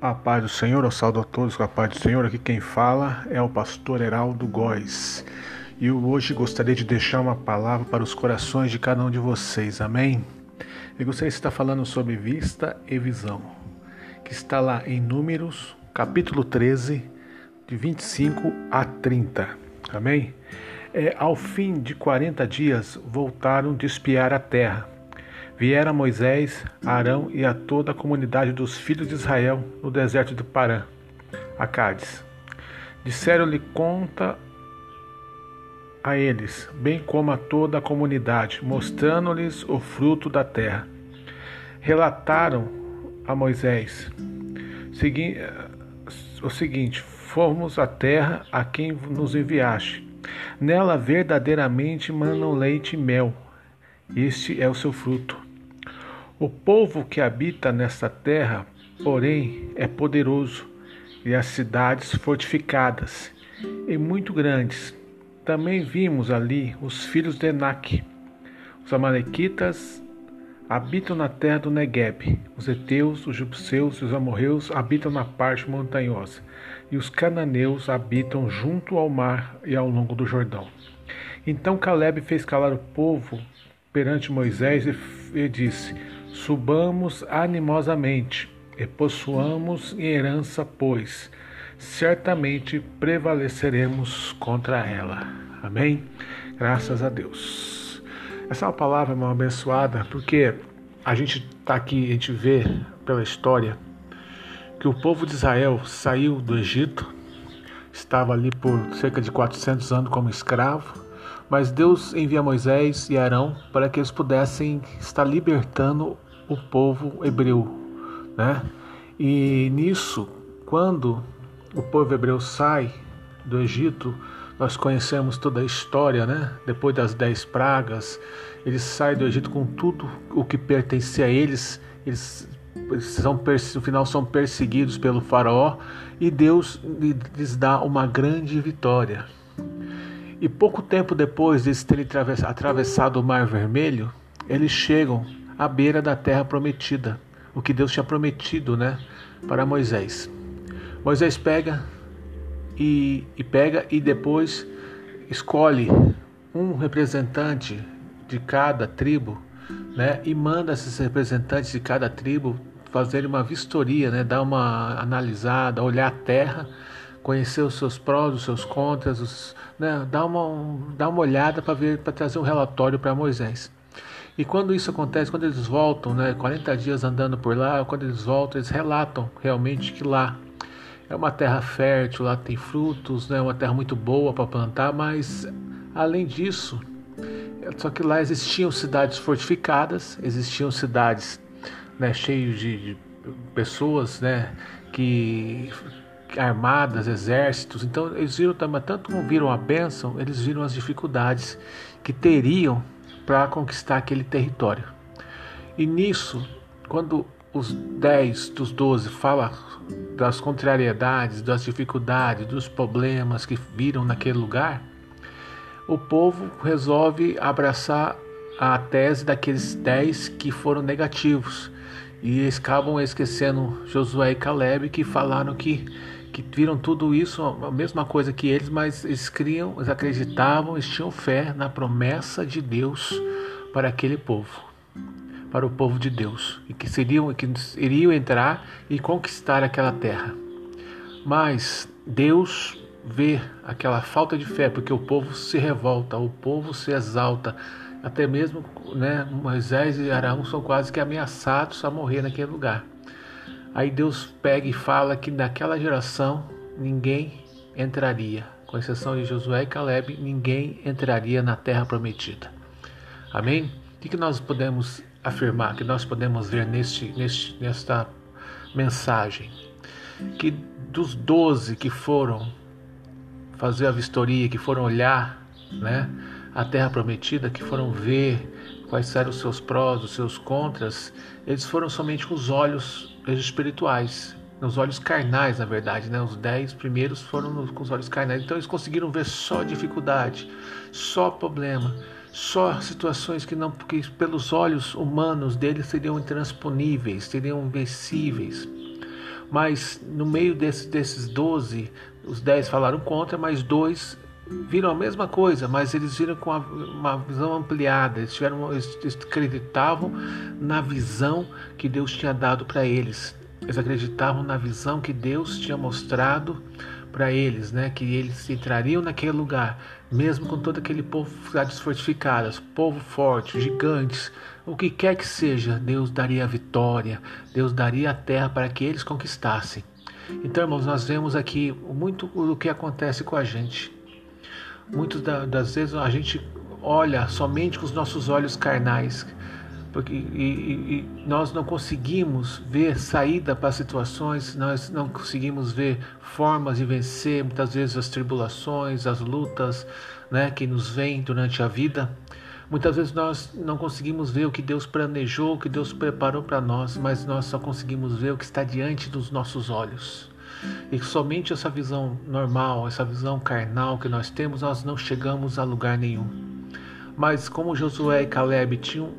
A paz do Senhor, eu saúdo a todos com a paz do Senhor. Aqui quem fala é o pastor Heraldo Góes. E eu hoje gostaria de deixar uma palavra para os corações de cada um de vocês, amém? Eu gostaria de estar falando sobre vista e visão, que está lá em Números, capítulo 13, de 25 a 30, amém? É, ao fim de 40 dias, voltaram de espiar a terra Vieram Moisés, Arão e a toda a comunidade dos filhos de Israel no deserto de Parã, a Cádiz. Disseram-lhe conta a eles, bem como a toda a comunidade, mostrando-lhes o fruto da terra. Relataram a Moisés o seguinte: Fomos à terra a quem nos enviaste. Nela verdadeiramente manam leite e mel. Este é o seu fruto. O povo que habita nesta terra, porém, é poderoso, e as cidades fortificadas, e muito grandes. Também vimos ali os filhos de Enac. Os amalequitas habitam na terra do Negueb. Os heteus, os jubiseus e os amorreus habitam na parte montanhosa. E os cananeus habitam junto ao mar e ao longo do Jordão. Então Caleb fez calar o povo perante Moisés e disse: Subamos animosamente e possuamos em herança, pois certamente prevaleceremos contra ela. Amém? Graças a Deus. Essa é uma palavra abençoada, porque a gente está aqui, a gente vê pela história que o povo de Israel saiu do Egito, estava ali por cerca de 400 anos como escravo, mas Deus envia Moisés e Arão para que eles pudessem estar libertando o povo hebreu, né? E nisso, quando o povo hebreu sai do Egito, nós conhecemos toda a história, né? Depois das dez pragas, eles saem do Egito com tudo o que pertencia a eles. Eles são, no final são perseguidos pelo faraó e Deus lhes dá uma grande vitória. E pouco tempo depois de terem atravessado o Mar Vermelho, eles chegam à beira da terra prometida, o que Deus tinha prometido, né, para Moisés. Moisés pega e, e pega e depois escolhe um representante de cada tribo, né, e manda esses representantes de cada tribo fazer uma vistoria, né, dar uma analisada, olhar a terra, conhecer os seus prós, os seus contras, os, né, dar uma, dar uma olhada para ver, para trazer um relatório para Moisés. E quando isso acontece, quando eles voltam, né, 40 dias andando por lá, quando eles voltam, eles relatam realmente que lá é uma terra fértil, lá tem frutos, né, uma terra muito boa para plantar, mas além disso, só que lá existiam cidades fortificadas, existiam cidades né, cheias de, de pessoas né, que armadas, exércitos. Então eles viram também, tanto como viram a bênção, eles viram as dificuldades que teriam para conquistar aquele território. E nisso, quando os dez dos doze falam das contrariedades, das dificuldades, dos problemas que viram naquele lugar, o povo resolve abraçar a tese daqueles dez que foram negativos. E acabam esquecendo Josué e Caleb que falaram que que viram tudo isso, a mesma coisa que eles, mas eles criam, eles acreditavam, eles tinham fé na promessa de Deus para aquele povo, para o povo de Deus, e que seriam, que iriam entrar e conquistar aquela terra. Mas Deus vê aquela falta de fé, porque o povo se revolta, o povo se exalta, até mesmo né, Moisés e Arão são quase que ameaçados a morrer naquele lugar. Aí Deus pega e fala que naquela geração ninguém entraria, com exceção de Josué e Caleb, ninguém entraria na terra prometida. Amém? O que nós podemos afirmar, que nós podemos ver neste, neste, nesta mensagem? Que dos doze que foram fazer a vistoria, que foram olhar né, a terra prometida, que foram ver quais eram os seus prós, os seus contras, eles foram somente com os olhos espirituais, nos olhos carnais, na verdade, né? Os dez primeiros foram com os olhos carnais. Então eles conseguiram ver só dificuldade, só problema, só situações que não, porque pelos olhos humanos deles seriam intransponíveis, seriam invencíveis. Mas no meio desse, desses doze, os dez falaram contra, mas dois viram a mesma coisa, mas eles viram com uma visão ampliada. Eles, tiveram, eles acreditavam na visão que Deus tinha dado para eles. Eles acreditavam na visão que Deus tinha mostrado para eles, né? Que eles entrariam naquele lugar, mesmo com todo aquele povo cidades fortificadas, povo forte, gigantes, o que quer que seja, Deus daria a vitória, Deus daria a terra para que eles conquistassem. Então, irmãos, nós vemos aqui muito do que acontece com a gente. Muitas das vezes a gente olha somente com os nossos olhos carnais, porque, e, e, e nós não conseguimos ver saída para situações, nós não conseguimos ver formas de vencer muitas vezes as tribulações, as lutas né, que nos vêm durante a vida. Muitas vezes nós não conseguimos ver o que Deus planejou, o que Deus preparou para nós, mas nós só conseguimos ver o que está diante dos nossos olhos. E somente essa visão normal, essa visão carnal que nós temos, nós não chegamos a lugar nenhum. Mas como Josué e Caleb tinham,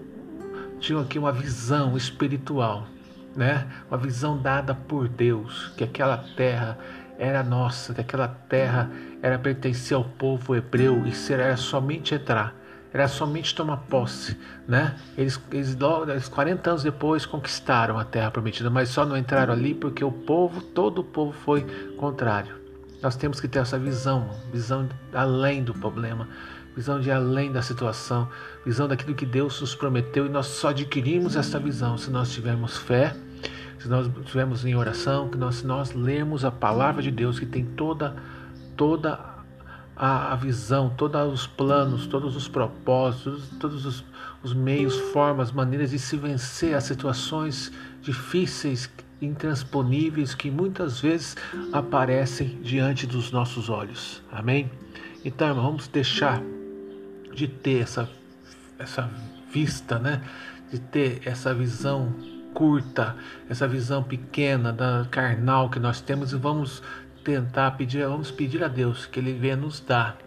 tinham aqui uma visão espiritual, né? uma visão dada por Deus, que aquela terra era nossa, que aquela terra era pertencer ao povo hebreu e será somente entrar era somente tomar posse, né? Eles, eles, eles 40 anos depois conquistaram a terra prometida, mas só não entraram ali porque o povo, todo o povo foi contrário. Nós temos que ter essa visão, visão além do problema, visão de além da situação, visão daquilo que Deus nos prometeu e nós só adquirimos essa visão se nós tivermos fé, se nós estivermos em oração, que nós, se nós lermos a palavra de Deus que tem toda toda a, a visão, todos os planos, todos os propósitos, todos os, os meios, formas, maneiras de se vencer as situações difíceis, intransponíveis que muitas vezes aparecem diante dos nossos olhos. Amém? Então, irmão, vamos deixar de ter essa, essa vista, né? De ter essa visão curta, essa visão pequena da carnal que nós temos e vamos tentar pedir, vamos pedir a Deus que Ele venha nos dar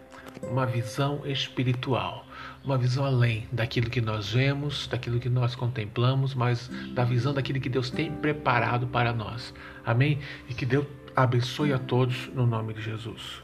uma visão espiritual, uma visão além daquilo que nós vemos, daquilo que nós contemplamos, mas da visão daquilo que Deus tem preparado para nós. Amém? E que Deus abençoe a todos no nome de Jesus.